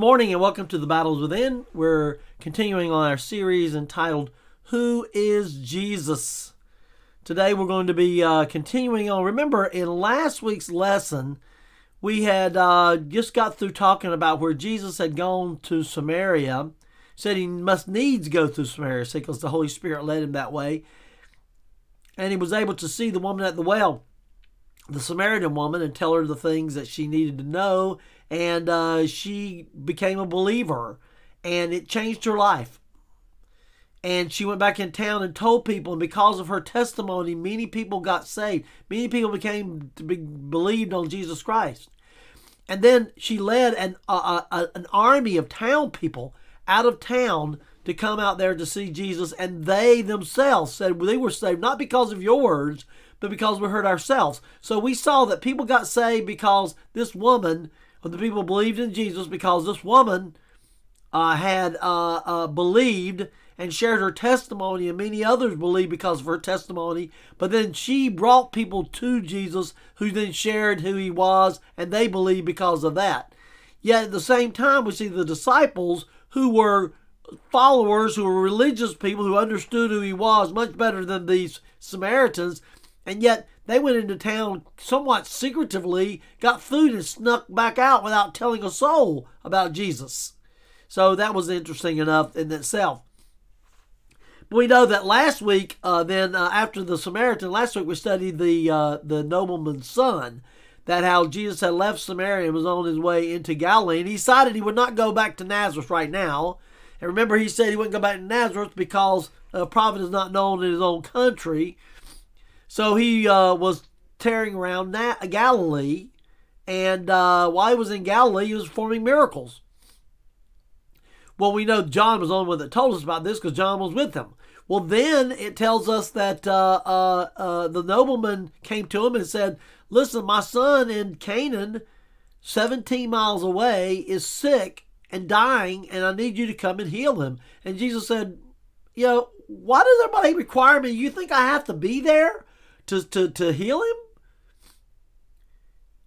Morning and welcome to the Battle Is Within. We're continuing on our series entitled Who is Jesus? Today we're going to be uh, continuing on. Remember, in last week's lesson, we had uh, just got through talking about where Jesus had gone to Samaria, said he must needs go through Samaria because the Holy Spirit led him that way. And he was able to see the woman at the well, the Samaritan woman, and tell her the things that she needed to know and uh, she became a believer and it changed her life. And she went back in town and told people and because of her testimony many people got saved. Many people became be believed on jesus christ. And then she led an, uh, uh, an army of town people out of town to come out there to see jesus and they themselves said they were saved not because of your words but because we heard ourselves. So we saw that people got saved because this woman of the people believed in Jesus because this woman uh, had uh, uh, believed and shared her testimony, and many others believed because of her testimony. But then she brought people to Jesus who then shared who he was, and they believed because of that. Yet at the same time, we see the disciples who were followers, who were religious people who understood who he was much better than these Samaritans, and yet they went into town somewhat secretively, got food, and snuck back out without telling a soul about Jesus. So that was interesting enough in itself. But we know that last week, uh, then uh, after the Samaritan, last week we studied the uh, the nobleman's son. That how Jesus had left Samaria and was on his way into Galilee, and he decided he would not go back to Nazareth right now. And remember, he said he wouldn't go back to Nazareth because a prophet is not known in his own country. So he uh, was tearing around Na- Galilee, and uh, while he was in Galilee, he was performing miracles. Well, we know John was the only one that told us about this because John was with him. Well, then it tells us that uh, uh, uh, the nobleman came to him and said, Listen, my son in Canaan, 17 miles away, is sick and dying, and I need you to come and heal him. And Jesus said, You know, why does everybody require me? You think I have to be there? To, to, to heal him?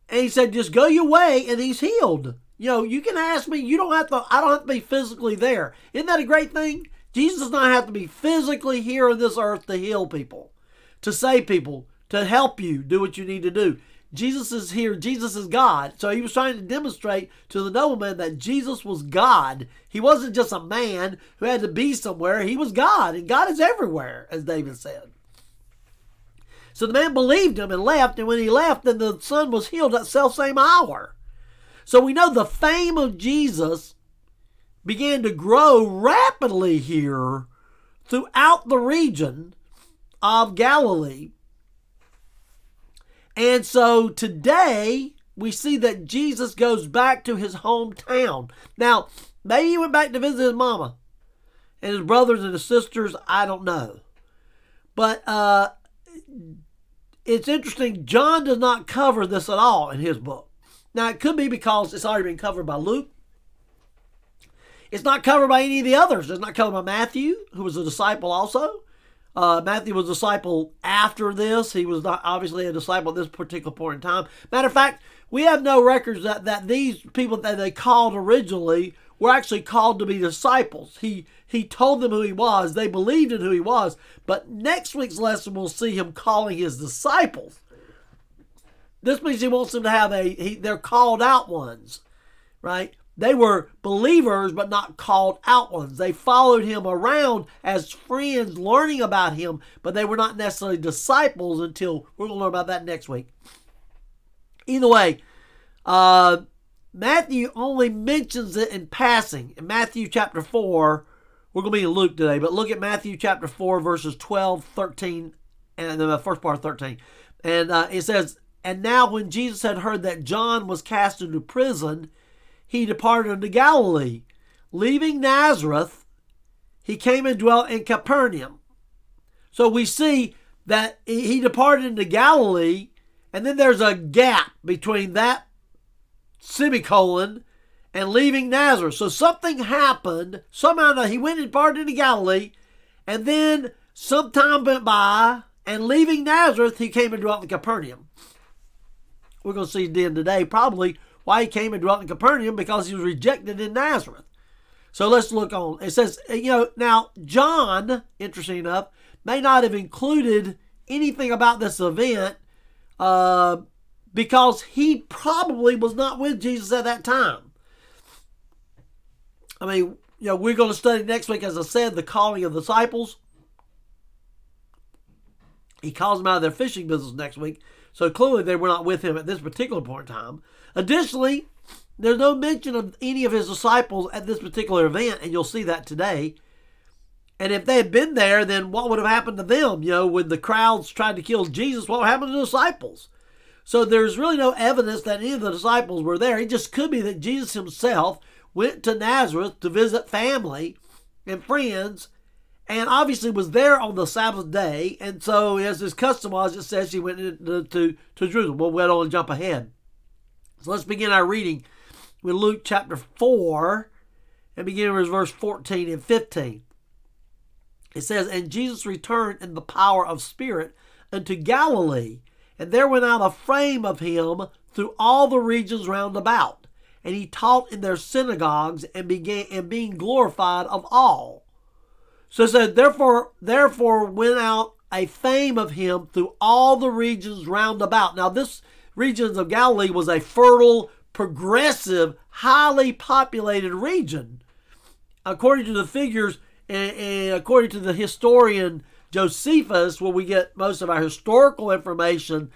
And he said, just go your way and he's healed. You know, you can ask me, you don't have to, I don't have to be physically there. Isn't that a great thing? Jesus does not have to be physically here on this earth to heal people, to save people, to help you do what you need to do. Jesus is here. Jesus is God. So he was trying to demonstrate to the nobleman that Jesus was God. He wasn't just a man who had to be somewhere. He was God, and God is everywhere, as David said. So the man believed him and left, and when he left, then the son was healed that self same hour. So we know the fame of Jesus began to grow rapidly here throughout the region of Galilee. And so today we see that Jesus goes back to his hometown. Now, maybe he went back to visit his mama and his brothers and his sisters. I don't know. But uh, it's interesting, John does not cover this at all in his book. Now, it could be because it's already been covered by Luke. It's not covered by any of the others. It's not covered by Matthew, who was a disciple also. Uh, Matthew was a disciple after this. He was not obviously a disciple at this particular point in time. Matter of fact, we have no records that, that these people that they called originally were actually called to be disciples. He he told them who he was. They believed in who he was. But next week's lesson we'll see him calling his disciples. This means he wants them to have a he, they're called out ones, right? They were believers but not called out ones. They followed him around as friends learning about him, but they were not necessarily disciples until we're going to learn about that next week. Either way, uh, Matthew only mentions it in passing. In Matthew chapter 4, we're going to be in Luke today, but look at Matthew chapter 4, verses 12, 13, and the first part of 13. And uh, it says, And now when Jesus had heard that John was cast into prison, he departed into Galilee. Leaving Nazareth, he came and dwelt in Capernaum. So we see that he departed into Galilee, and then there's a gap between that semicolon and leaving Nazareth. So something happened. Somehow he went and departed into Galilee, and then some time went by, and leaving Nazareth, he came and dwelt in Capernaum. We're going to see then today probably why he came and dwelt in Capernaum because he was rejected in Nazareth. So let's look on. It says, you know, now John, interesting enough, may not have included anything about this event uh, because he probably was not with Jesus at that time. I mean, you know, we're going to study next week, as I said, the calling of the disciples. He calls them out of their fishing business next week. So clearly they were not with him at this particular point in time. Additionally, there's no mention of any of his disciples at this particular event, and you'll see that today. And if they had been there, then what would have happened to them? You know, when the crowds tried to kill Jesus, what happened to the disciples? So there's really no evidence that any of the disciples were there. It just could be that Jesus himself went to Nazareth to visit family and friends, and obviously was there on the Sabbath day. And so, as his custom was, it says he went to, to, to Jerusalem. Well, we don't jump ahead. So let's begin our reading with Luke chapter 4 and begin with verse 14 and 15. It says, And Jesus returned in the power of Spirit unto Galilee, and there went out a fame of him through all the regions round about. And he taught in their synagogues and began and being glorified of all. So it said, Therefore, therefore went out a fame of him through all the regions round about. Now, this regions of Galilee was a fertile, progressive, highly populated region. According to the figures, and, and according to the historian Josephus, where we get most of our historical information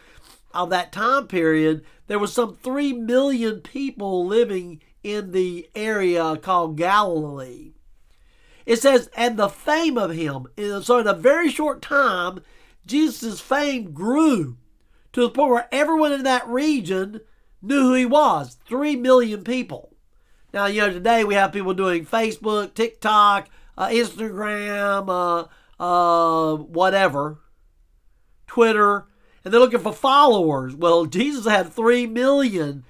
of that time period, there was some 3 million people living in the area called Galilee. It says, and the fame of him. So in a very short time, Jesus' fame grew to the point where everyone in that region knew who he was. 3 million people. Now, you know, today we have people doing Facebook, TikTok, uh, Instagram, uh, uh, whatever, Twitter, and they're looking for followers. Well, Jesus had 3 million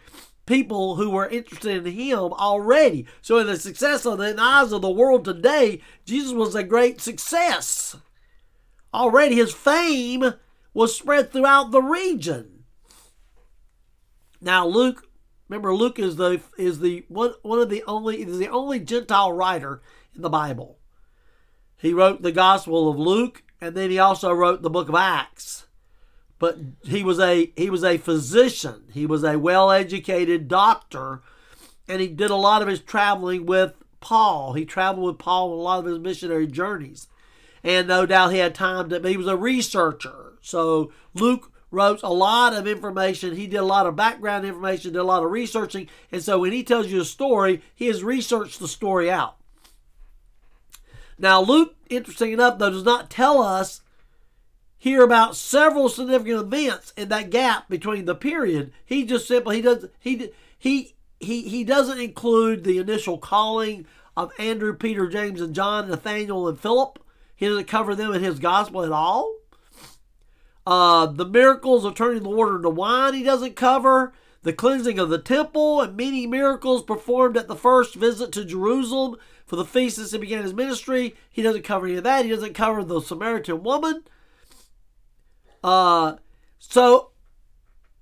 people who were interested in him already. So, in the success of the eyes of the world today, Jesus was a great success. Already, his fame was spread throughout the region. Now, Luke, remember, Luke is the is the one one of the only is the only Gentile writer in the Bible. He wrote the Gospel of Luke, and then he also wrote the book of Acts. But he was a he was a physician. He was a well-educated doctor, and he did a lot of his traveling with Paul. He traveled with Paul on a lot of his missionary journeys. And no doubt he had time to he was a researcher. So Luke wrote a lot of information. He did a lot of background information, did a lot of researching. And so when he tells you a story, he has researched the story out. Now, Luke, interesting enough, though, does not tell us here about several significant events in that gap between the period. He just simply he does he he he he doesn't include the initial calling of Andrew, Peter, James, and John, Nathaniel, and Philip. He doesn't cover them in his gospel at all. Uh, the miracles of turning the water into wine he doesn't cover. The cleansing of the temple and many miracles performed at the first visit to Jerusalem for the feast since he began his ministry. He doesn't cover any of that. He doesn't cover the Samaritan woman. Uh, so,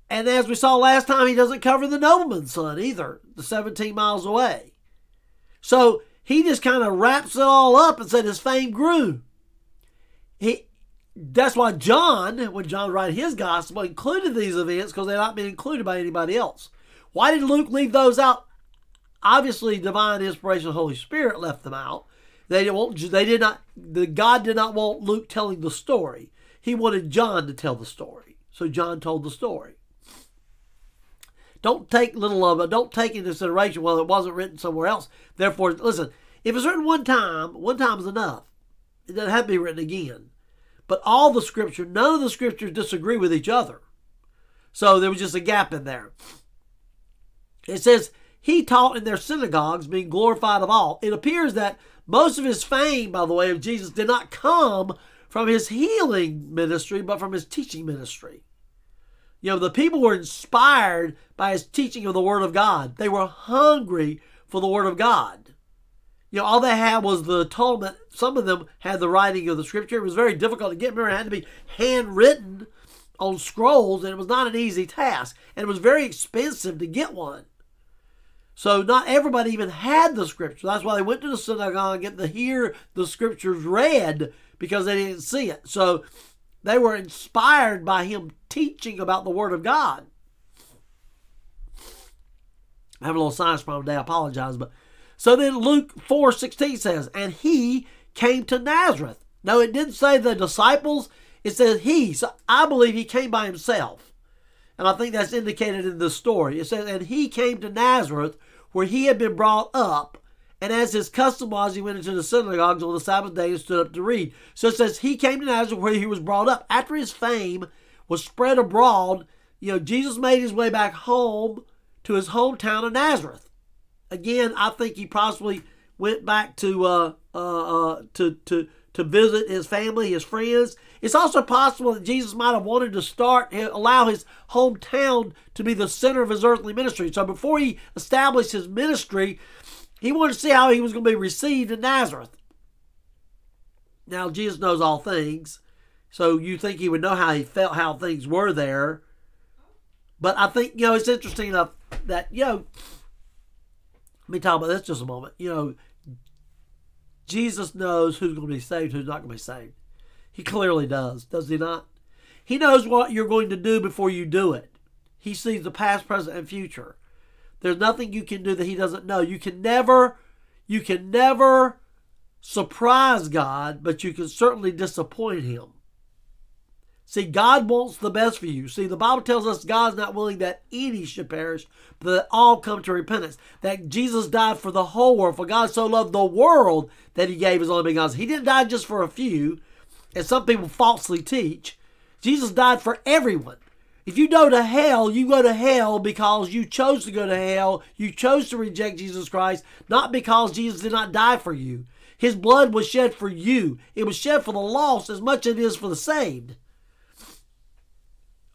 and as we saw last time, he doesn't cover the nobleman's son either, the 17 miles away. So he just kind of wraps it all up and said his fame grew. He, that's why John, when John wrote his gospel, included these events because they're not been included by anybody else. Why did Luke leave those out? Obviously, divine inspiration of the Holy Spirit left them out. They didn't. They did not. The God did not want Luke telling the story. He wanted John to tell the story. So John told the story. Don't take little of it. Don't take into consideration well it wasn't written somewhere else. Therefore, listen. If it's written one time, one time is enough. It doesn't have to be written again. But all the scripture, none of the scriptures disagree with each other. So there was just a gap in there. It says he taught in their synagogues, being glorified of all. It appears that most of his fame, by the way, of Jesus did not come from his healing ministry, but from his teaching ministry. You know, the people were inspired by his teaching of the Word of God. They were hungry for the Word of God. You know, all they had was the atonement. Some of them had the writing of the Scripture. It was very difficult to get. Remember, it had to be handwritten on scrolls, and it was not an easy task. And it was very expensive to get one. So not everybody even had the scripture. That's why they went to the synagogue to hear the scriptures read because they didn't see it. So they were inspired by him teaching about the Word of God. I have a little sinus problem today. I apologize, but so then Luke four sixteen says, and he came to Nazareth. No, it didn't say the disciples. It says he. So I believe he came by himself. And I think that's indicated in the story. It says, and he came to Nazareth where he had been brought up. And as his custom was, he went into the synagogues on the Sabbath day and stood up to read. So it says he came to Nazareth where he was brought up. After his fame was spread abroad, you know, Jesus made his way back home to his hometown of Nazareth. Again, I think he possibly went back to uh, uh, uh, to to to visit his family, his friends. It's also possible that Jesus might have wanted to start, eh, allow his hometown to be the center of his earthly ministry. So before he established his ministry, he wanted to see how he was going to be received in Nazareth. Now, Jesus knows all things, so you think he would know how he felt, how things were there. But I think, you know, it's interesting enough that, you know, let me talk about this just a moment. You know, Jesus knows who's going to be saved, who's not going to be saved. He clearly does, does he not? He knows what you're going to do before you do it. He sees the past, present, and future. There's nothing you can do that he doesn't know. You can never, you can never surprise God, but you can certainly disappoint him. See, God wants the best for you. See, the Bible tells us God's not willing that any should perish, but that all come to repentance. That Jesus died for the whole world. For God so loved the world that he gave his only begotten. He didn't die just for a few, as some people falsely teach. Jesus died for everyone. If you go to hell, you go to hell because you chose to go to hell. You chose to reject Jesus Christ, not because Jesus did not die for you. His blood was shed for you. It was shed for the lost as much as it is for the saved.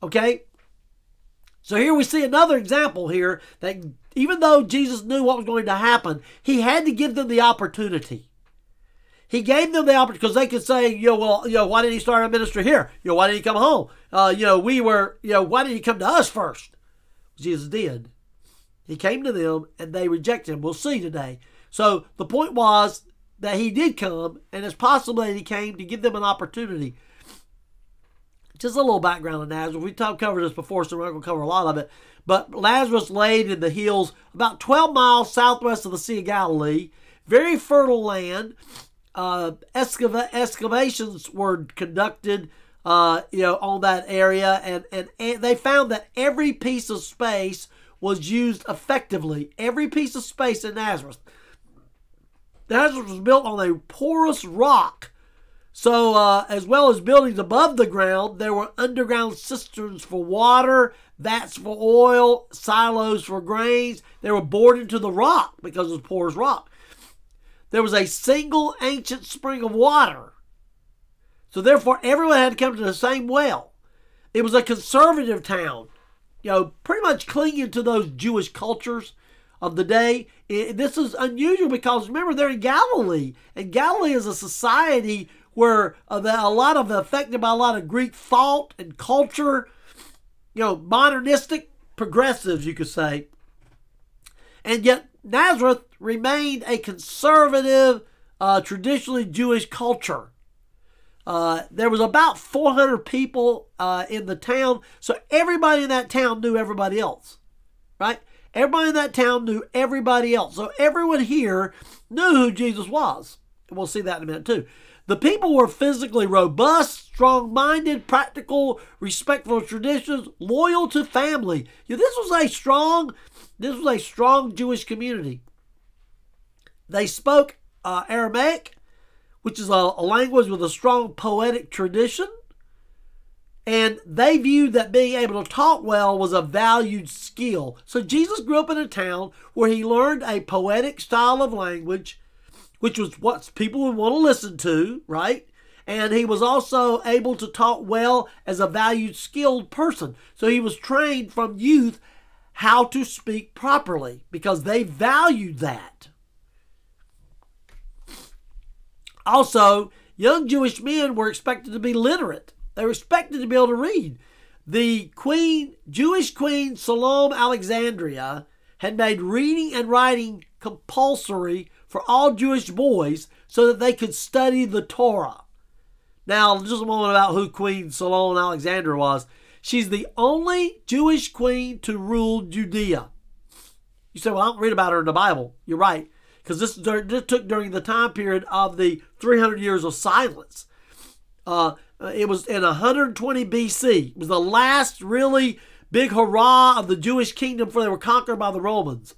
Okay? So here we see another example here that even though Jesus knew what was going to happen, he had to give them the opportunity. He gave them the opportunity because they could say, you know, well, you know, why didn't he start a ministry here? You know, why didn't he come home? Uh, you know, we were, you know, why didn't he come to us first? Jesus did. He came to them and they rejected him. We'll see today. So the point was that he did come, and it's possible that he came to give them an opportunity just a little background on Nazareth. We talked covered this before, so we're not going to cover a lot of it. But Nazareth laid in the hills about 12 miles southwest of the Sea of Galilee. Very fertile land. Uh, excava- excavations were conducted, uh, you know, on that area, and, and, and they found that every piece of space was used effectively. Every piece of space in Nazareth. Nazareth was built on a porous rock so, uh, as well as buildings above the ground, there were underground cisterns for water, vats for oil, silos for grains. They were bored into the rock because it was porous rock. There was a single ancient spring of water. So, therefore, everyone had to come to the same well. It was a conservative town, you know, pretty much clinging to those Jewish cultures of the day. this is unusual because remember, they're in Galilee, and Galilee is a society were uh, a lot of affected by a lot of Greek thought and culture, you know, modernistic progressives, you could say. And yet Nazareth remained a conservative, uh, traditionally Jewish culture. Uh, there was about 400 people uh, in the town, so everybody in that town knew everybody else, right? Everybody in that town knew everybody else. So everyone here knew who Jesus was. We'll see that in a minute too. The people were physically robust, strong minded, practical, respectful of traditions, loyal to family. Yeah, this was a strong, this was a strong Jewish community. They spoke uh, Aramaic, which is a, a language with a strong poetic tradition. And they viewed that being able to talk well was a valued skill. So Jesus grew up in a town where he learned a poetic style of language which was what people would want to listen to, right? And he was also able to talk well as a valued, skilled person. So he was trained from youth how to speak properly because they valued that. Also, young Jewish men were expected to be literate. They were expected to be able to read. The queen, Jewish queen Salome Alexandra, had made reading and writing compulsory for all Jewish boys so that they could study the Torah. Now, just a moment about who Queen Salome Alexandra was. She's the only Jewish queen to rule Judea. You say, well, I don't read about her in the Bible. You're right, because this, this, took during the time period of the 300 years of silence. Uh, it was in 120 BC. It was the last really big hurrah of the Jewish kingdom before they were conquered by the Romans.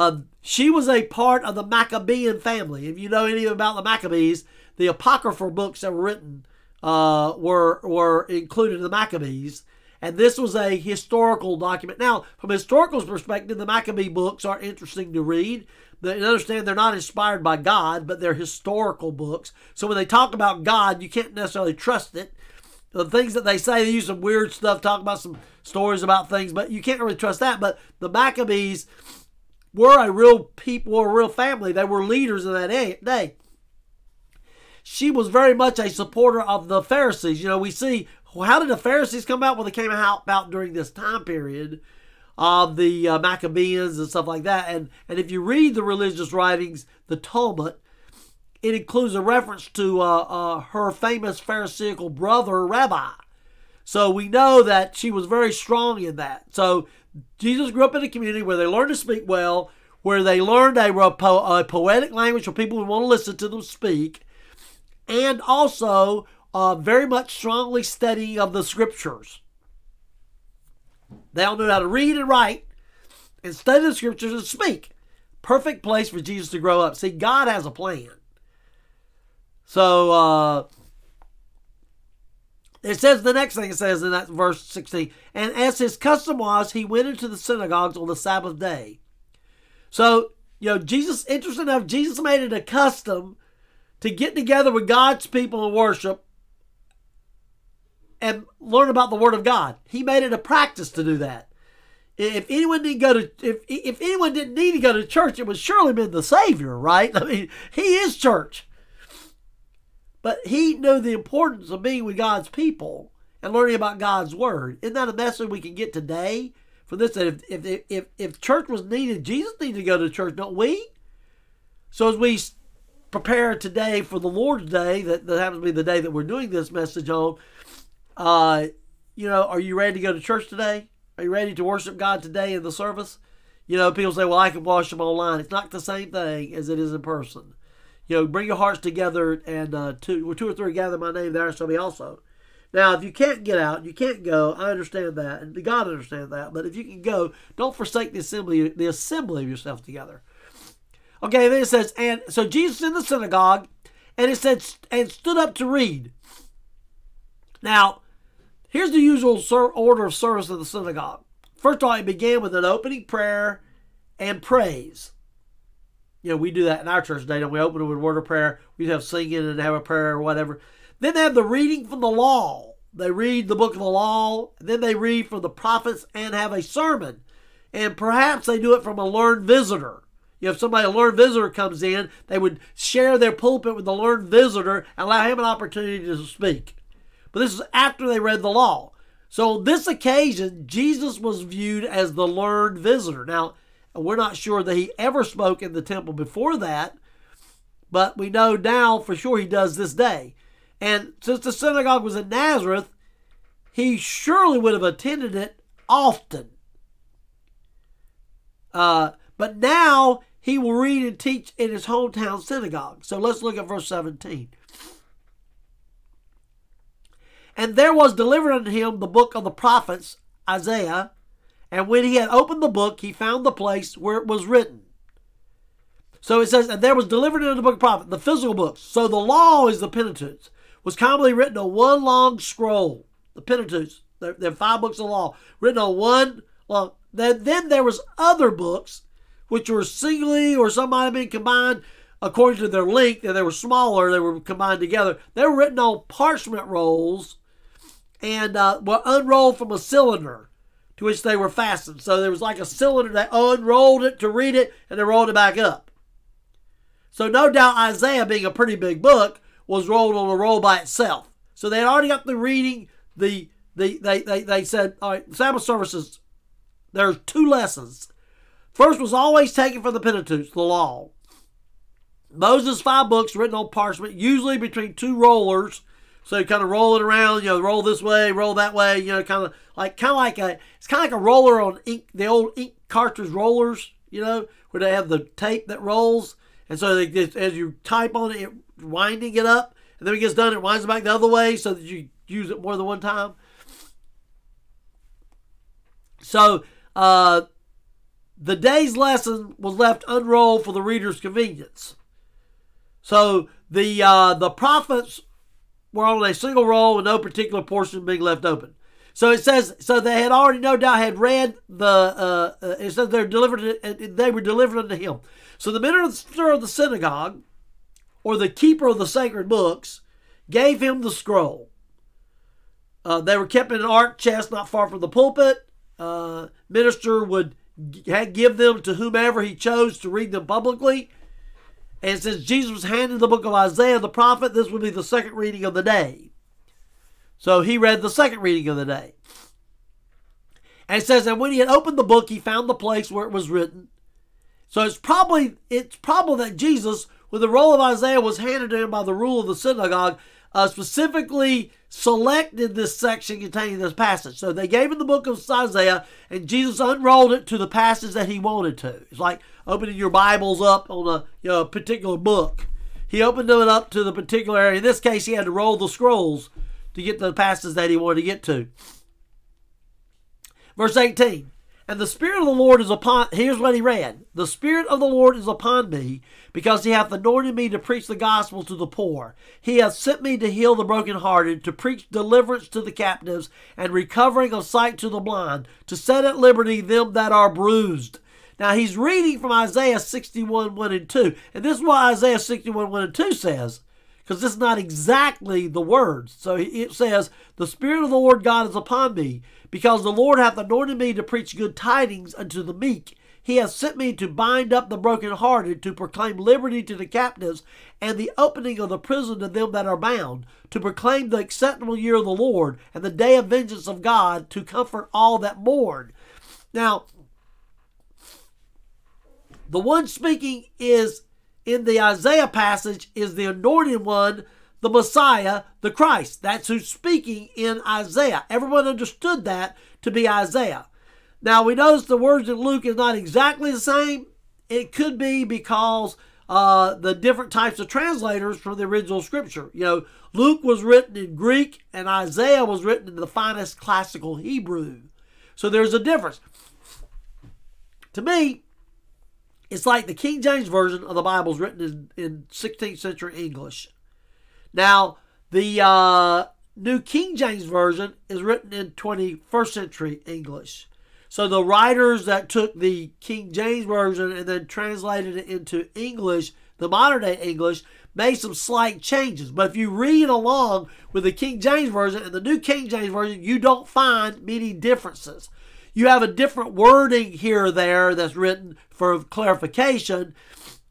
Uh, she was a part of the Maccabean family. If you know anything about the Maccabees, the apocryphal books that were written uh, were were included in the Maccabees, and this was a historical document. Now, from a historical perspective, the Maccabee books are interesting to read. They understand they're not inspired by God, but they're historical books. So when they talk about God, you can't necessarily trust it. The things that they say, they use some weird stuff, talk about some stories about things, but you can't really trust that. But the Maccabees were a real people, a real family. They were leaders in that day. She was very much a supporter of the Pharisees. You know, we see how did the Pharisees come out? Well, they came out about during this time period of the uh, Maccabees and stuff like that. And and if you read the religious writings, the Talmud, it includes a reference to uh, uh, her famous Pharisaical brother, Rabbi. So we know that she was very strong in that. So Jesus grew up in a community where they learned to speak well, where they learned a, a poetic language where people would want to listen to them speak, and also uh, very much strongly studying of the scriptures. They all knew how to read and write and study the scriptures and speak. Perfect place for Jesus to grow up. See, God has a plan. So, uh, it says the next thing it says in that verse 16, and as his custom was, he went into the synagogues on the Sabbath day. So, you know, Jesus, interesting enough, Jesus made it a custom to get together with God's people and worship and learn about the Word of God. He made it a practice to do that. If anyone didn't go to if if anyone didn't need to go to church, it would surely been the Savior, right? I mean, He is church. But he knew the importance of being with God's people and learning about God's word. Isn't that a message we can get today? For this, that if, if, if, if church was needed, Jesus needed to go to church, don't we? So as we prepare today for the Lord's Day, that, that happens to be the day that we're doing this message on, uh, you know, are you ready to go to church today? Are you ready to worship God today in the service? You know, people say, well, I can watch them online. It's not the same thing as it is in person you know, bring your hearts together and uh, two, two or three gather my name, there shall be also. Now, if you can't get out, you can't go. I understand that, and God understands that. But if you can go, don't forsake the assembly, the assembly of yourself together. Okay, then it says, and so Jesus in the synagogue, and it said, and stood up to read. Now, here's the usual order of service of the synagogue. First of all, it began with an opening prayer and praise. You know, we do that in our church. Don't we open it with word of prayer? We have singing and have a prayer or whatever. Then they have the reading from the law. They read the book of the law. Then they read from the prophets and have a sermon. And perhaps they do it from a learned visitor. You know, if somebody, a learned visitor comes in, they would share their pulpit with the learned visitor and allow him an opportunity to speak. But this is after they read the law. So on this occasion, Jesus was viewed as the learned visitor. Now, we're not sure that he ever spoke in the temple before that, but we know now for sure he does this day. And since the synagogue was in Nazareth, he surely would have attended it often. Uh, but now he will read and teach in his hometown synagogue. So let's look at verse 17. And there was delivered unto him the book of the prophets Isaiah. And when he had opened the book, he found the place where it was written. So it says, and there was delivered into the book of prophet, the physical books. So the law is the Pentateuch, was commonly written on one long scroll. The Pentateuch, there, are five books of law, written on one long. Then, then there was other books, which were singly or some might have been combined according to their length, and they were smaller, they were combined together. They were written on parchment rolls and uh, were unrolled from a cylinder to which they were fastened. So there was like a cylinder. They unrolled it to read it and they rolled it back up. So no doubt Isaiah, being a pretty big book, was rolled on a roll by itself. So they had already got the reading. The, the they, they, they said, all right, Sabbath services, there's two lessons. First was always taken from the Pentateuch, the law. Moses' five books written on parchment, usually between two rollers. So you kind of roll it around, you know, roll this way, roll that way, you know, kind of like kind of like a it's kind of like a roller on ink, the old ink cartridge rollers, you know, where they have the tape that rolls, and so they just, as you type on it, it winding it up, and then when it gets done, it winds it back the other way so that you use it more than one time. So uh, the day's lesson was left unrolled for the reader's convenience. So the uh, the prophets were on a single roll with no particular portion being left open. So it says, so they had already no doubt had read the. Uh, uh, it says they're delivered. They were delivered unto him. So the minister of the synagogue, or the keeper of the sacred books, gave him the scroll. Uh, they were kept in an ark chest not far from the pulpit. Uh, minister would give them to whomever he chose to read them publicly. And since Jesus was handed the book of Isaiah the prophet, this would be the second reading of the day. So he read the second reading of the day. And it says, and when he had opened the book, he found the place where it was written. So it's probably it's probable that Jesus, when the roll of Isaiah was handed to him by the rule of the synagogue, uh, specifically selected this section containing this passage. So they gave him the book of Isaiah, and Jesus unrolled it to the passage that he wanted to. It's like opening your Bibles up on a you know, particular book. He opened it up to the particular area. In this case, he had to roll the scrolls to get to the passages that he wanted to get to. Verse 18 and the Spirit of the Lord is upon, here's what he read The Spirit of the Lord is upon me, because he hath anointed me to preach the gospel to the poor. He hath sent me to heal the brokenhearted, to preach deliverance to the captives, and recovering of sight to the blind, to set at liberty them that are bruised. Now he's reading from Isaiah 61 1 and 2. And this is what Isaiah 61 1 and 2 says because this is not exactly the words. So it says, The Spirit of the Lord God is upon me, because the Lord hath anointed me to preach good tidings unto the meek. He hath sent me to bind up the brokenhearted, to proclaim liberty to the captives, and the opening of the prison to them that are bound, to proclaim the acceptable year of the Lord, and the day of vengeance of God, to comfort all that mourn. Now, the one speaking is in the Isaiah passage is the anointed one, the Messiah, the Christ. That's who's speaking in Isaiah. Everyone understood that to be Isaiah. Now we notice the words in Luke is not exactly the same. It could be because uh, the different types of translators from the original scripture. You know, Luke was written in Greek and Isaiah was written in the finest classical Hebrew. So there's a difference. To me, it's like the King James Version of the Bible is written in, in 16th century English. Now, the uh, New King James Version is written in 21st century English. So the writers that took the King James Version and then translated it into English, the modern day English, made some slight changes. But if you read along with the King James Version and the New King James Version, you don't find many differences you have a different wording here or there that's written for clarification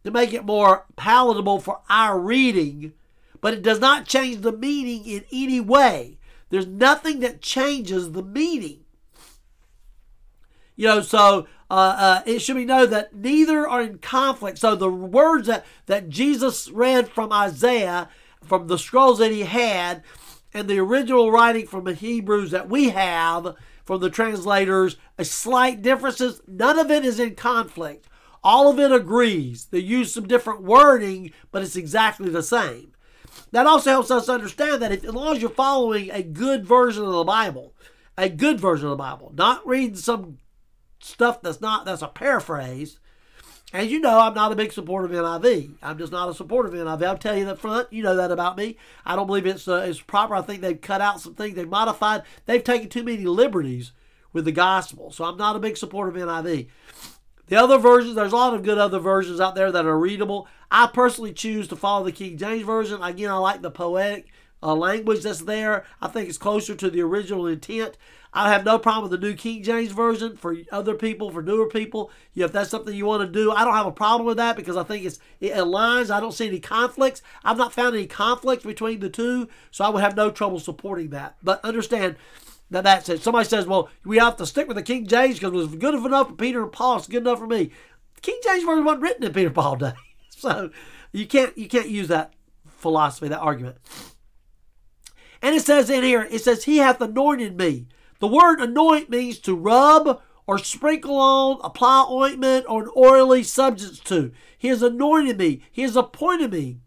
to make it more palatable for our reading, but it does not change the meaning in any way. There's nothing that changes the meaning. You know, so uh, uh, it should be known that neither are in conflict. So the words that, that Jesus read from Isaiah, from the scrolls that he had, and the original writing from the Hebrews that we have, from the translators, a slight differences. None of it is in conflict. All of it agrees. They use some different wording, but it's exactly the same. That also helps us understand that if, as long as you're following a good version of the Bible, a good version of the Bible, not reading some stuff that's not that's a paraphrase, as you know, I'm not a big supporter of NIV. I'm just not a supporter of NIV. I'll tell you that front. You know that about me. I don't believe it's uh, it's proper. I think they've cut out some things. They've modified. They've taken too many liberties with the gospel. So I'm not a big supporter of NIV. The other versions, there's a lot of good other versions out there that are readable. I personally choose to follow the King James Version. Again, I like the poetic uh, language that's there. I think it's closer to the original intent. I have no problem with the New King James Version for other people, for newer people. You, if that's something you want to do, I don't have a problem with that because I think it's it aligns. I don't see any conflicts. I've not found any conflicts between the two, so I would have no trouble supporting that. But understand, that that's it. Somebody says, well, we have to stick with the King James because it was good enough for Peter and Paul. It's good enough for me. King James version wasn't written in Peter Paul day, so you can't you can't use that philosophy, that argument. And it says in here, it says, He hath anointed me. The word anoint means to rub or sprinkle on, apply ointment or an oily substance to. He has anointed me. He has appointed me.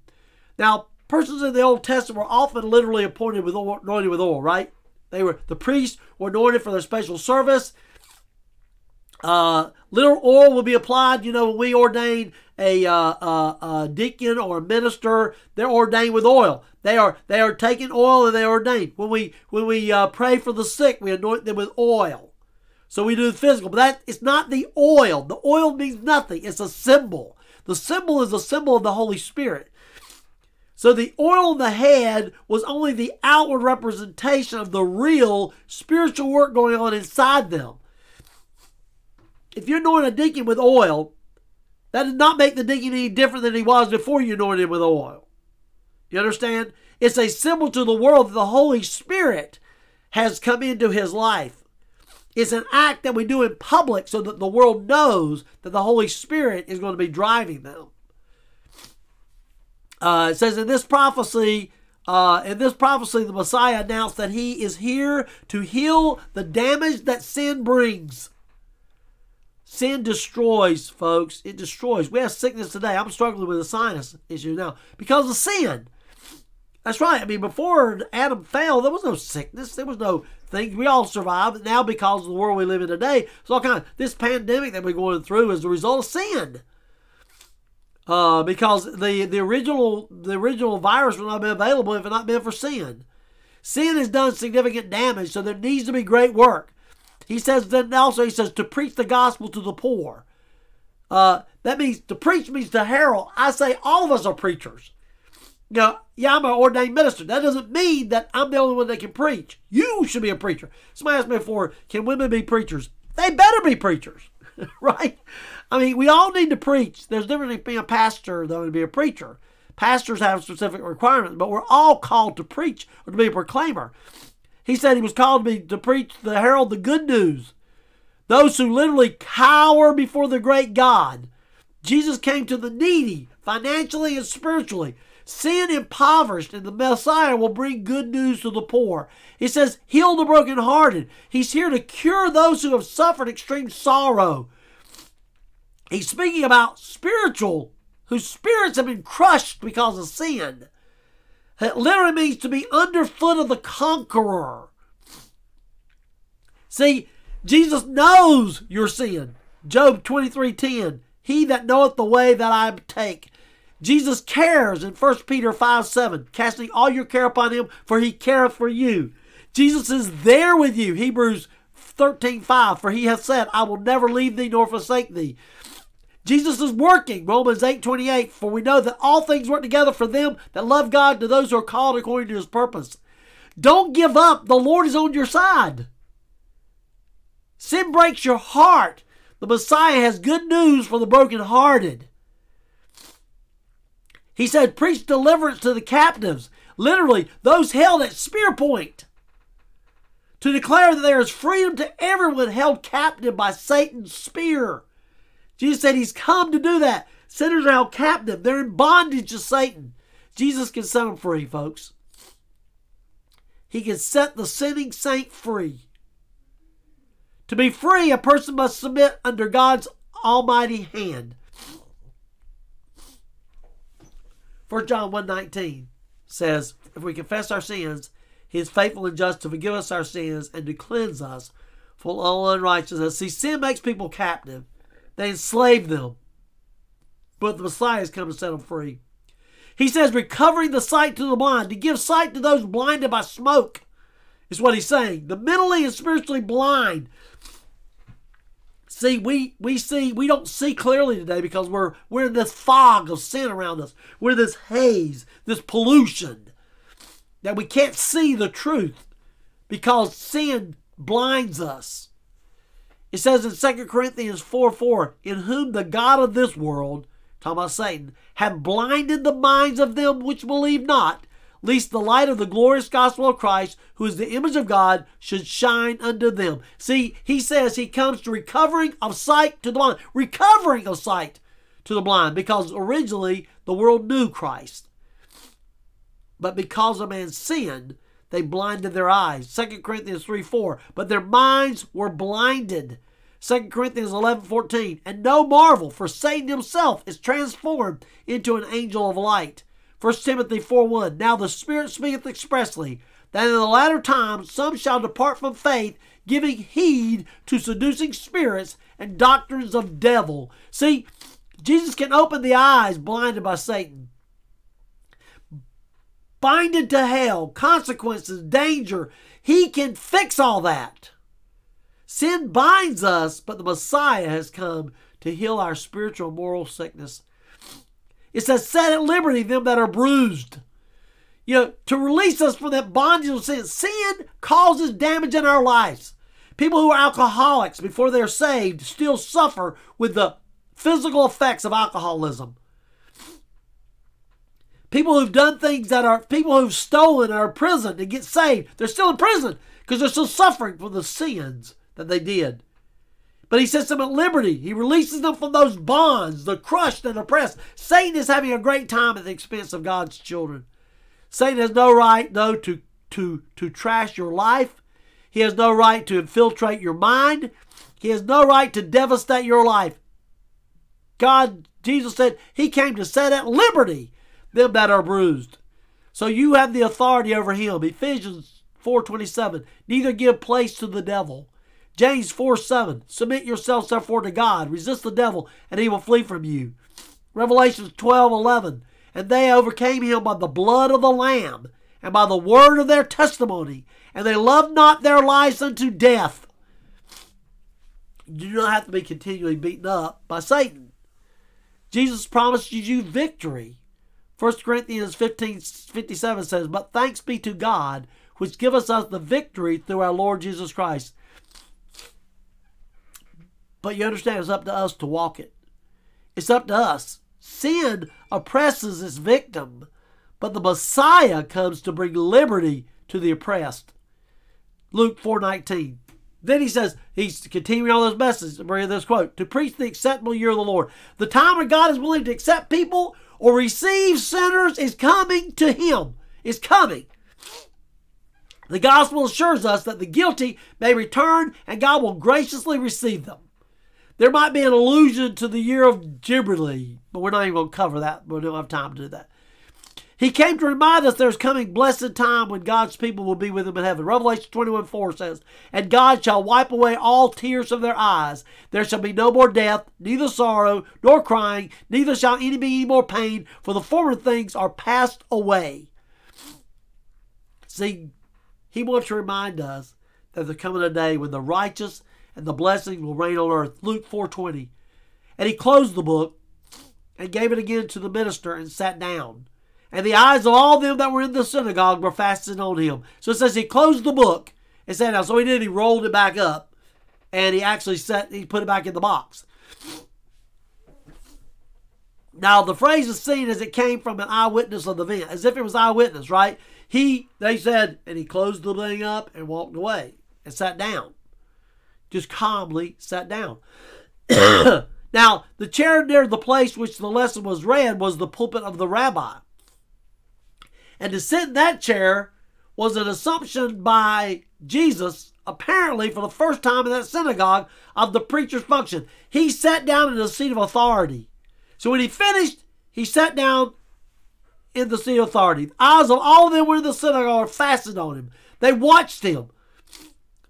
Now, persons in the Old Testament were often literally appointed with oil, anointed with oil, right? They were the priests were anointed for their special service. Uh, little oil will be applied. You know, when we ordain a, uh, uh, a deacon or a minister, they're ordained with oil. They are they are taking oil and they are ordained. When we when we uh, pray for the sick, we anoint them with oil. So we do the physical, but that it's not the oil. The oil means nothing. It's a symbol. The symbol is a symbol of the Holy Spirit. So the oil on the head was only the outward representation of the real spiritual work going on inside them. If you anoint a deacon with oil, that does not make the deacon any different than he was before you anointed him with oil. You understand? It's a symbol to the world that the Holy Spirit has come into his life. It's an act that we do in public so that the world knows that the Holy Spirit is going to be driving them. Uh, it says in this prophecy, uh, in this prophecy, the Messiah announced that he is here to heal the damage that sin brings. Sin destroys, folks. It destroys. We have sickness today. I'm struggling with a sinus issue now because of sin. That's right. I mean, before Adam fell, there was no sickness. There was no thing. We all survived. Now, because of the world we live in today, so all kind of this pandemic that we're going through is the result of sin. Uh, because the the original the original virus would not been available if it not been for sin. Sin has done significant damage, so there needs to be great work. He says then also he says to preach the gospel to the poor. Uh, that means to preach means to herald. I say all of us are preachers. You know, yeah, I'm an ordained minister. That doesn't mean that I'm the only one that can preach. You should be a preacher. Somebody asked me before, can women be preachers? They better be preachers, right? I mean, we all need to preach. There's a difference between being a pastor though and being a preacher. Pastors have specific requirements, but we're all called to preach or to be a proclaimer. He said he was called to be to preach the herald the good news. Those who literally cower before the great God. Jesus came to the needy, financially and spiritually. Sin impoverished, and the Messiah will bring good news to the poor. He says, heal the brokenhearted. He's here to cure those who have suffered extreme sorrow. He's speaking about spiritual, whose spirits have been crushed because of sin. It literally means to be underfoot of the conqueror. See, Jesus knows your sin. Job 23:10. He that knoweth the way that I take. Jesus cares in 1 Peter 5 7, casting all your care upon him, for he careth for you. Jesus is there with you. Hebrews 13 5, for he hath said, I will never leave thee nor forsake thee. Jesus is working. Romans 8 28. For we know that all things work together for them that love God to those who are called according to his purpose. Don't give up. The Lord is on your side. Sin breaks your heart. The Messiah has good news for the brokenhearted. He said, Preach deliverance to the captives. Literally, those held at spear point. To declare that there is freedom to everyone held captive by Satan's spear. Jesus said he's come to do that. Sinners are held captive. They're in bondage to Satan. Jesus can set them free, folks. He can set the sinning saint free. To be free, a person must submit under God's almighty hand. 1 John 1.19 says, If we confess our sins, he is faithful and just to forgive us our sins and to cleanse us from all unrighteousness. See, sin makes people captive. They enslaved them. But the Messiah has come to set them free. He says, recovering the sight to the blind, to give sight to those blinded by smoke, is what he's saying. The mentally and spiritually blind. See, we, we see we don't see clearly today because we're we're in this fog of sin around us. We're this haze, this pollution that we can't see the truth because sin blinds us. It says in 2 Corinthians 4 4, in whom the God of this world, talking about Satan, have blinded the minds of them which believe not, lest the light of the glorious gospel of Christ, who is the image of God, should shine unto them. See, he says he comes to recovering of sight to the blind, recovering of sight to the blind, because originally the world knew Christ. But because of man's sin, they blinded their eyes. 2 Corinthians 3 4. But their minds were blinded. 2 Corinthians 11 14. And no marvel, for Satan himself is transformed into an angel of light. 1 Timothy 4 1. Now the Spirit speaketh expressly that in the latter times some shall depart from faith, giving heed to seducing spirits and doctrines of devil. See, Jesus can open the eyes blinded by Satan. Binded to hell, consequences, danger. He can fix all that. Sin binds us, but the Messiah has come to heal our spiritual moral sickness it says, set at liberty them that are bruised. You know, to release us from that bondage of sin. Sin causes damage in our lives. People who are alcoholics before they're saved still suffer with the physical effects of alcoholism. People who've done things that are, people who've stolen are in prison and get saved, they're still in prison because they're still suffering from the sins that they did. But he sets them at liberty. He releases them from those bonds, the crushed and oppressed. Satan is having a great time at the expense of God's children. Satan has no right, though, to, to, to trash your life. He has no right to infiltrate your mind. He has no right to devastate your life. God, Jesus said, He came to set at liberty them that are bruised. So you have the authority over him. Ephesians 4:27. Neither give place to the devil. James 4 7. Submit yourselves therefore to God. Resist the devil, and he will flee from you. Revelations 12 11. And they overcame him by the blood of the Lamb and by the word of their testimony, and they loved not their lives unto death. You do not have to be continually beaten up by Satan. Jesus promises you victory. 1 Corinthians 15 57 says, But thanks be to God, which giveth us the victory through our Lord Jesus Christ. But you understand, it's up to us to walk it. It's up to us. Sin oppresses its victim, but the Messiah comes to bring liberty to the oppressed. Luke 4:19. Then he says, he's continuing all those messages, bring this quote, to preach the acceptable year of the Lord. The time when God is willing to accept people or receive sinners is coming to him. Is coming. The gospel assures us that the guilty may return and God will graciously receive them. There might be an allusion to the year of Jubilee, but we're not even going to cover that. We don't have time to do that. He came to remind us there's coming blessed time when God's people will be with him in heaven. Revelation 21 4 says, And God shall wipe away all tears from their eyes. There shall be no more death, neither sorrow, nor crying, neither shall any be any more pain, for the former things are passed away. See, he wants to remind us that there's coming a day when the righteous and the blessing will reign on earth. Luke 4:20. And he closed the book and gave it again to the minister and sat down. And the eyes of all them that were in the synagogue were fastened on him. So it says he closed the book and sat down. So he did, he rolled it back up and he actually set he put it back in the box. Now the phrase is seen as it came from an eyewitness of the event, as if it was eyewitness, right? He they said, and he closed the thing up and walked away and sat down just calmly sat down. now, the chair near the place which the lesson was read was the pulpit of the rabbi. And to sit in that chair was an assumption by Jesus, apparently for the first time in that synagogue, of the preacher's function. He sat down in the seat of authority. So when he finished, he sat down in the seat of authority. The eyes of all of them were in the synagogue fastened on him. They watched him.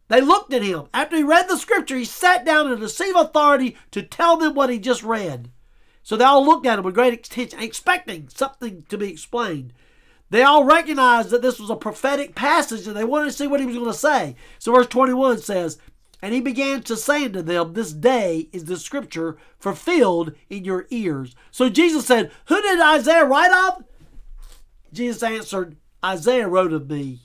They looked at him. After he read the scripture, he sat down in the seat of authority to tell them what he just read. So they all looked at him with great attention, expecting something to be explained. They all recognized that this was a prophetic passage and they wanted to see what he was going to say. So verse 21 says, And he began to say unto them, This day is the scripture fulfilled in your ears. So Jesus said, Who did Isaiah write of? Jesus answered, Isaiah wrote of me.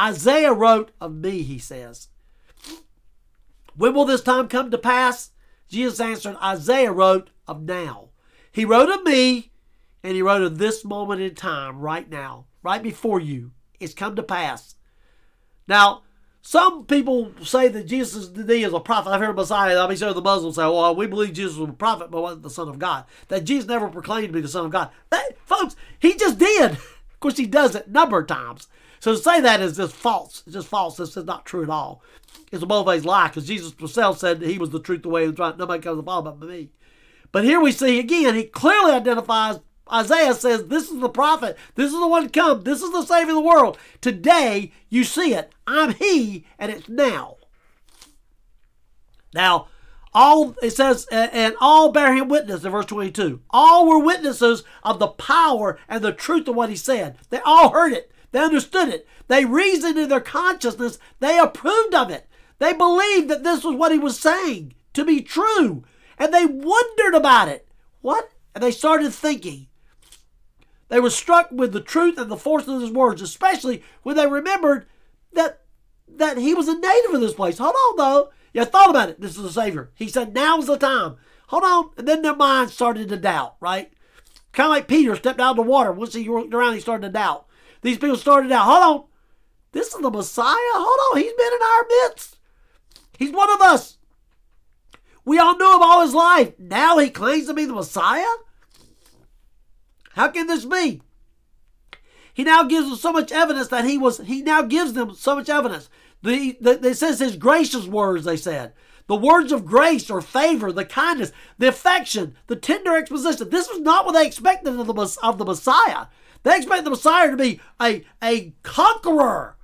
Isaiah wrote of me, he says. When will this time come to pass? Jesus answered, Isaiah wrote of now. He wrote of me, and he wrote of this moment in time, right now. right before you. It's come to pass. Now, some people say that Jesus is a prophet. I've heard Messiah. I mean, so the Muslims say, well, we believe Jesus was a prophet, but wasn't the Son of God. That Jesus never proclaimed to be the Son of God. That, folks, he just did. Of course, he does it a number of times. So to say that is just false. It's just false. This is not true at all. It's a both-ways lie because Jesus himself said that he was the truth, the way, and the right. Nobody comes to the Father but me. But here we see again, he clearly identifies Isaiah says, This is the prophet. This is the one come. This is the Savior of the world. Today, you see it. I'm He, and it's now. Now, all it says, and all bear him witness in verse 22. All were witnesses of the power and the truth of what he said. They all heard it. They understood it. They reasoned in their consciousness. They approved of it. They believed that this was what he was saying to be true. And they wondered about it. What? And they started thinking. They were struck with the truth and the force of his words, especially when they remembered that that he was a native of this place. Hold on, though. You thought about it. This is the Savior. He said, now's the time. Hold on. And then their minds started to doubt, right? Kind of like Peter stepped out of the water. Once he looked around, he started to doubt. These people started doubt. Hold on. This is the Messiah? Hold on. He's been in our midst. He's one of us. We all knew him all his life. Now he claims to be the Messiah? How can this be? He now gives them so much evidence that he was, he now gives them so much evidence. The, the, it says his gracious words, they said. The words of grace or favor, the kindness, the affection, the tender exposition. This was not what they expected of the, of the Messiah. They expect the Messiah to be a, a conqueror.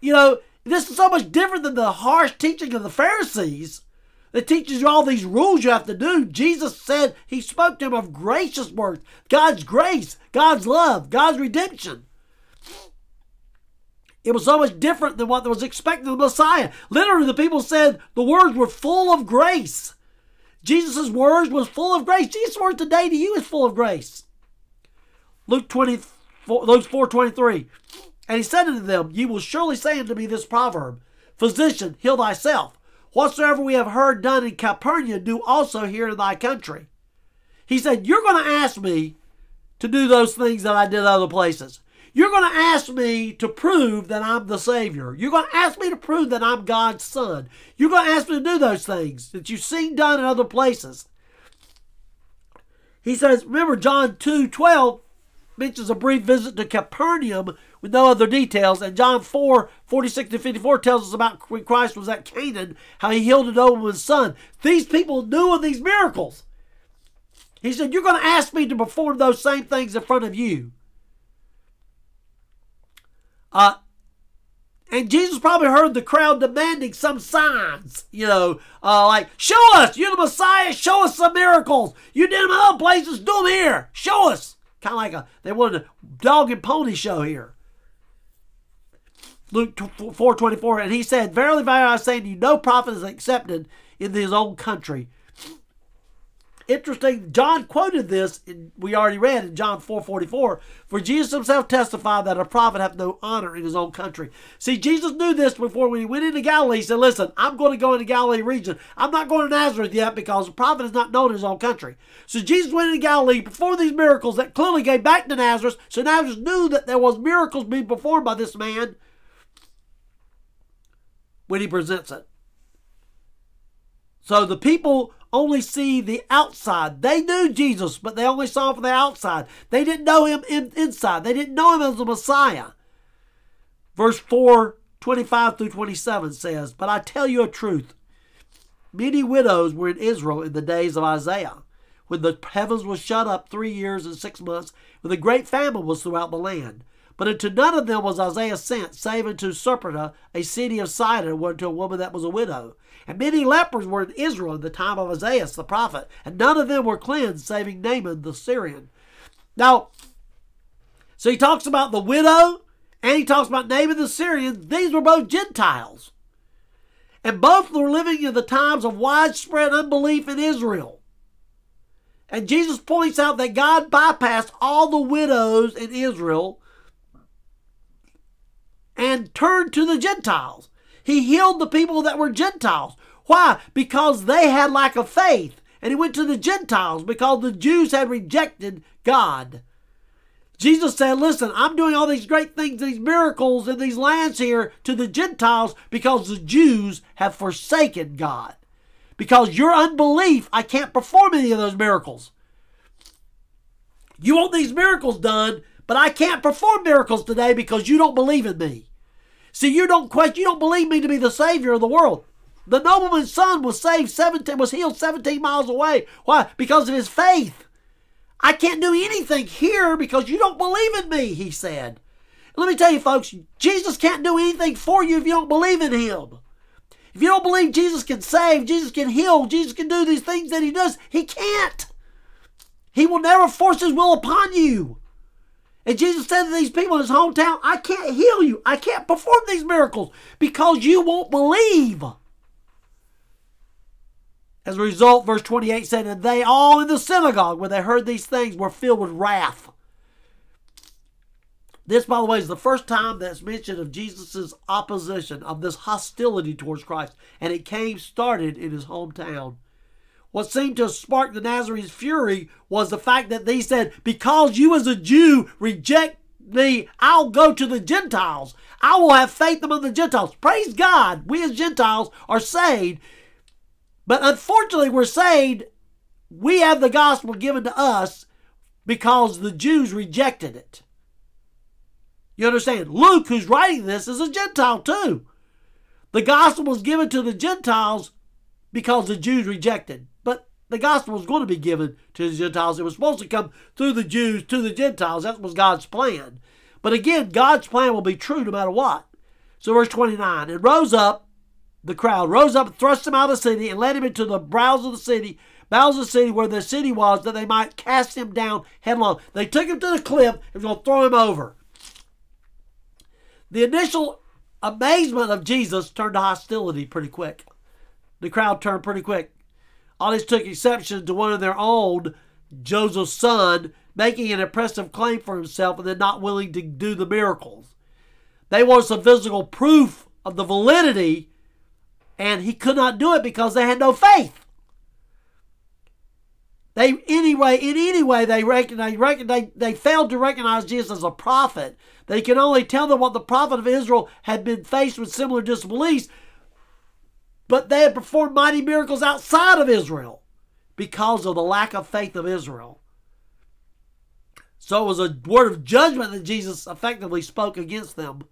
You know, this is so much different than the harsh teaching of the Pharisees that teaches you all these rules you have to do. Jesus said he spoke to him of gracious words, God's grace, God's love, God's redemption. It was so much different than what was expected of the Messiah. Literally, the people said the words were full of grace. Jesus' words was full of grace. Jesus' words today to you is full of grace. Luke 24, Luke 4 23. And he said unto them, Ye will surely say unto me this proverb, Physician, heal thyself. Whatsoever we have heard done in Capernaum, do also here in thy country. He said, You're going to ask me to do those things that I did other places. You're going to ask me to prove that I'm the Savior. You're going to ask me to prove that I'm God's Son. You're going to ask me to do those things that you've seen done in other places. He says, remember John 2 12 mentions a brief visit to Capernaum with no other details. And John 4 46 to 54 tells us about when Christ was at Cana, how he healed a nobleman's son. These people knew of these miracles. He said, You're going to ask me to perform those same things in front of you. Uh, and Jesus probably heard the crowd demanding some signs, you know, uh, like, show us, you're the Messiah, show us some miracles. You did them in other places, do them here, show us. Kind of like a, they wanted a dog and pony show here. Luke 4.24, and he said, Verily, verily, I say to you, no prophet is accepted in his own country. Interesting, John quoted this, we already read in John 4.44, for Jesus himself testified that a prophet hath no honor in his own country. See, Jesus knew this before when he went into Galilee. He said, listen, I'm going to go into Galilee region. I'm not going to Nazareth yet because a prophet is not known in his own country. So Jesus went into Galilee before these miracles that clearly came back to Nazareth. So Nazareth knew that there was miracles being performed by this man when he presents it. So the people only see the outside. They knew Jesus, but they only saw from the outside. They didn't know him in, inside. They didn't know him as the Messiah. Verse 4, 25 through 27 says, But I tell you a truth. Many widows were in Israel in the days of Isaiah, when the heavens were shut up three years and six months, when the great famine was throughout the land. But unto none of them was Isaiah sent, save unto Sarepta, a city of Sidon, unto a woman that was a widow. And many lepers were in Israel in the time of Isaiah the prophet, and none of them were cleansed, saving Naaman the Syrian. Now, so he talks about the widow, and he talks about Naaman the Syrian. These were both Gentiles. And both were living in the times of widespread unbelief in Israel. And Jesus points out that God bypassed all the widows in Israel and turned to the Gentiles. He healed the people that were Gentiles. Why? Because they had lack of faith. And he went to the Gentiles because the Jews had rejected God. Jesus said, Listen, I'm doing all these great things, these miracles in these lands here to the Gentiles because the Jews have forsaken God. Because your unbelief, I can't perform any of those miracles. You want these miracles done, but I can't perform miracles today because you don't believe in me. See, you don't question, you don't believe me to be the Savior of the world. The nobleman's son was saved 17, was healed 17 miles away. Why? Because of his faith. I can't do anything here because you don't believe in me, he said. Let me tell you, folks, Jesus can't do anything for you if you don't believe in him. If you don't believe Jesus can save, Jesus can heal, Jesus can do these things that he does, he can't. He will never force his will upon you. And Jesus said to these people in his hometown, I can't heal you. I can't perform these miracles because you won't believe. As a result, verse 28 said, And they all in the synagogue, when they heard these things, were filled with wrath. This, by the way, is the first time that's mentioned of Jesus' opposition, of this hostility towards Christ. And it came started in his hometown. What seemed to spark the Nazarene's fury was the fact that they said, Because you as a Jew reject me, I'll go to the Gentiles. I will have faith among the Gentiles. Praise God, we as Gentiles are saved but unfortunately, we're saying We have the gospel given to us because the Jews rejected it. You understand? Luke, who's writing this, is a Gentile too. The gospel was given to the Gentiles because the Jews rejected. But the gospel was going to be given to the Gentiles. It was supposed to come through the Jews to the Gentiles. That was God's plan. But again, God's plan will be true no matter what. So, verse 29 and rose up the crowd rose up, thrust him out of the city, and led him into the brows of the city, bowels of the city where the city was, that they might cast him down headlong. They took him to the cliff and were going to throw him over. The initial amazement of Jesus turned to hostility pretty quick. The crowd turned pretty quick. All this took exception to one of their own, Joseph's son, making an impressive claim for himself and then not willing to do the miracles. They wanted some physical proof of the validity and he could not do it because they had no faith. They anyway, in any way, they recognize, they, they failed to recognize Jesus as a prophet. They can only tell them what the prophet of Israel had been faced with similar disbeliefs, but they had performed mighty miracles outside of Israel because of the lack of faith of Israel. So it was a word of judgment that Jesus effectively spoke against them.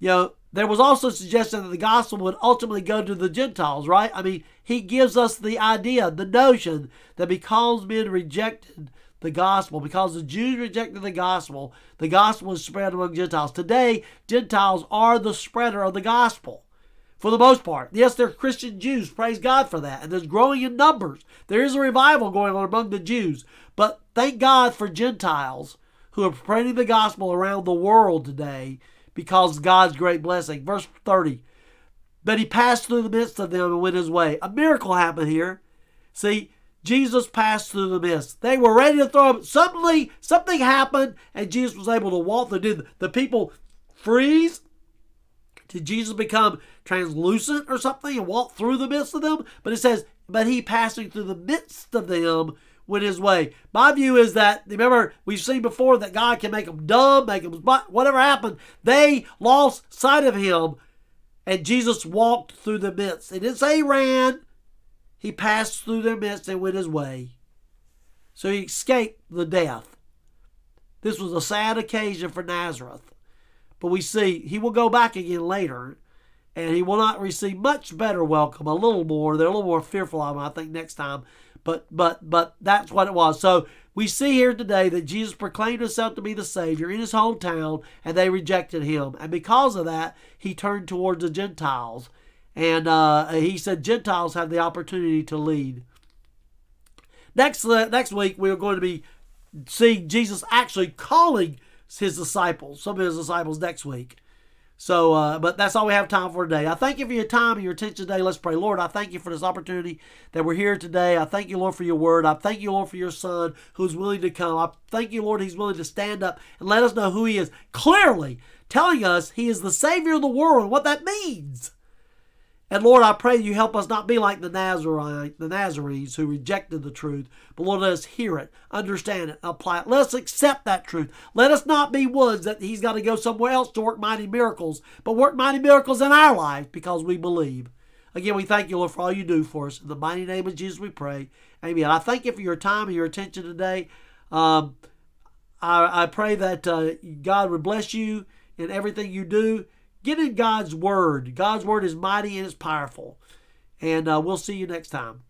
You know, there was also suggestion that the gospel would ultimately go to the Gentiles, right? I mean, he gives us the idea, the notion that because men rejected the gospel, because the Jews rejected the gospel, the gospel was spread among Gentiles. Today, Gentiles are the spreader of the gospel for the most part. Yes, they're Christian Jews. Praise God for that. And there's growing in numbers. There is a revival going on among the Jews. But thank God for Gentiles who are spreading the gospel around the world today because God's great blessing. Verse 30. But he passed through the midst of them and went his way. A miracle happened here. See, Jesus passed through the midst. They were ready to throw him. Suddenly, something happened, and Jesus was able to walk through. Did the people freeze? Did Jesus become translucent or something and walk through the midst of them? But it says, but he passing through the midst of them went his way. My view is that, remember, we've seen before that God can make them dumb, make them, whatever happened, they lost sight of him, and Jesus walked through the midst. Didn't say he ran, he passed through their midst and went his way. So he escaped the death. This was a sad occasion for Nazareth. But we see he will go back again later, and he will not receive much better welcome, a little more. They're a little more fearful of him, I think, next time but but but that's what it was. So we see here today that Jesus proclaimed himself to be the Savior in his hometown, and they rejected him. And because of that, he turned towards the Gentiles. And uh, he said Gentiles have the opportunity to lead. Next, uh, next week, we're going to be seeing Jesus actually calling his disciples, some of his disciples next week. So, uh, but that's all we have time for today. I thank you for your time and your attention today. Let's pray. Lord, I thank you for this opportunity that we're here today. I thank you, Lord, for your word. I thank you, Lord, for your son who's willing to come. I thank you, Lord, he's willing to stand up and let us know who he is. Clearly telling us he is the Savior of the world what that means. And Lord, I pray you help us not be like the Nazarite, the Nazarenes who rejected the truth, but Lord, let us hear it, understand it, apply it. Let us accept that truth. Let us not be ones that He's got to go somewhere else to work mighty miracles, but work mighty miracles in our life because we believe. Again, we thank you, Lord, for all you do for us. In the mighty name of Jesus, we pray. Amen. I thank you for your time and your attention today. Um, I, I, pray that uh, God would bless you in everything you do. Get in God's Word. God's Word is mighty and it's powerful. And uh, we'll see you next time.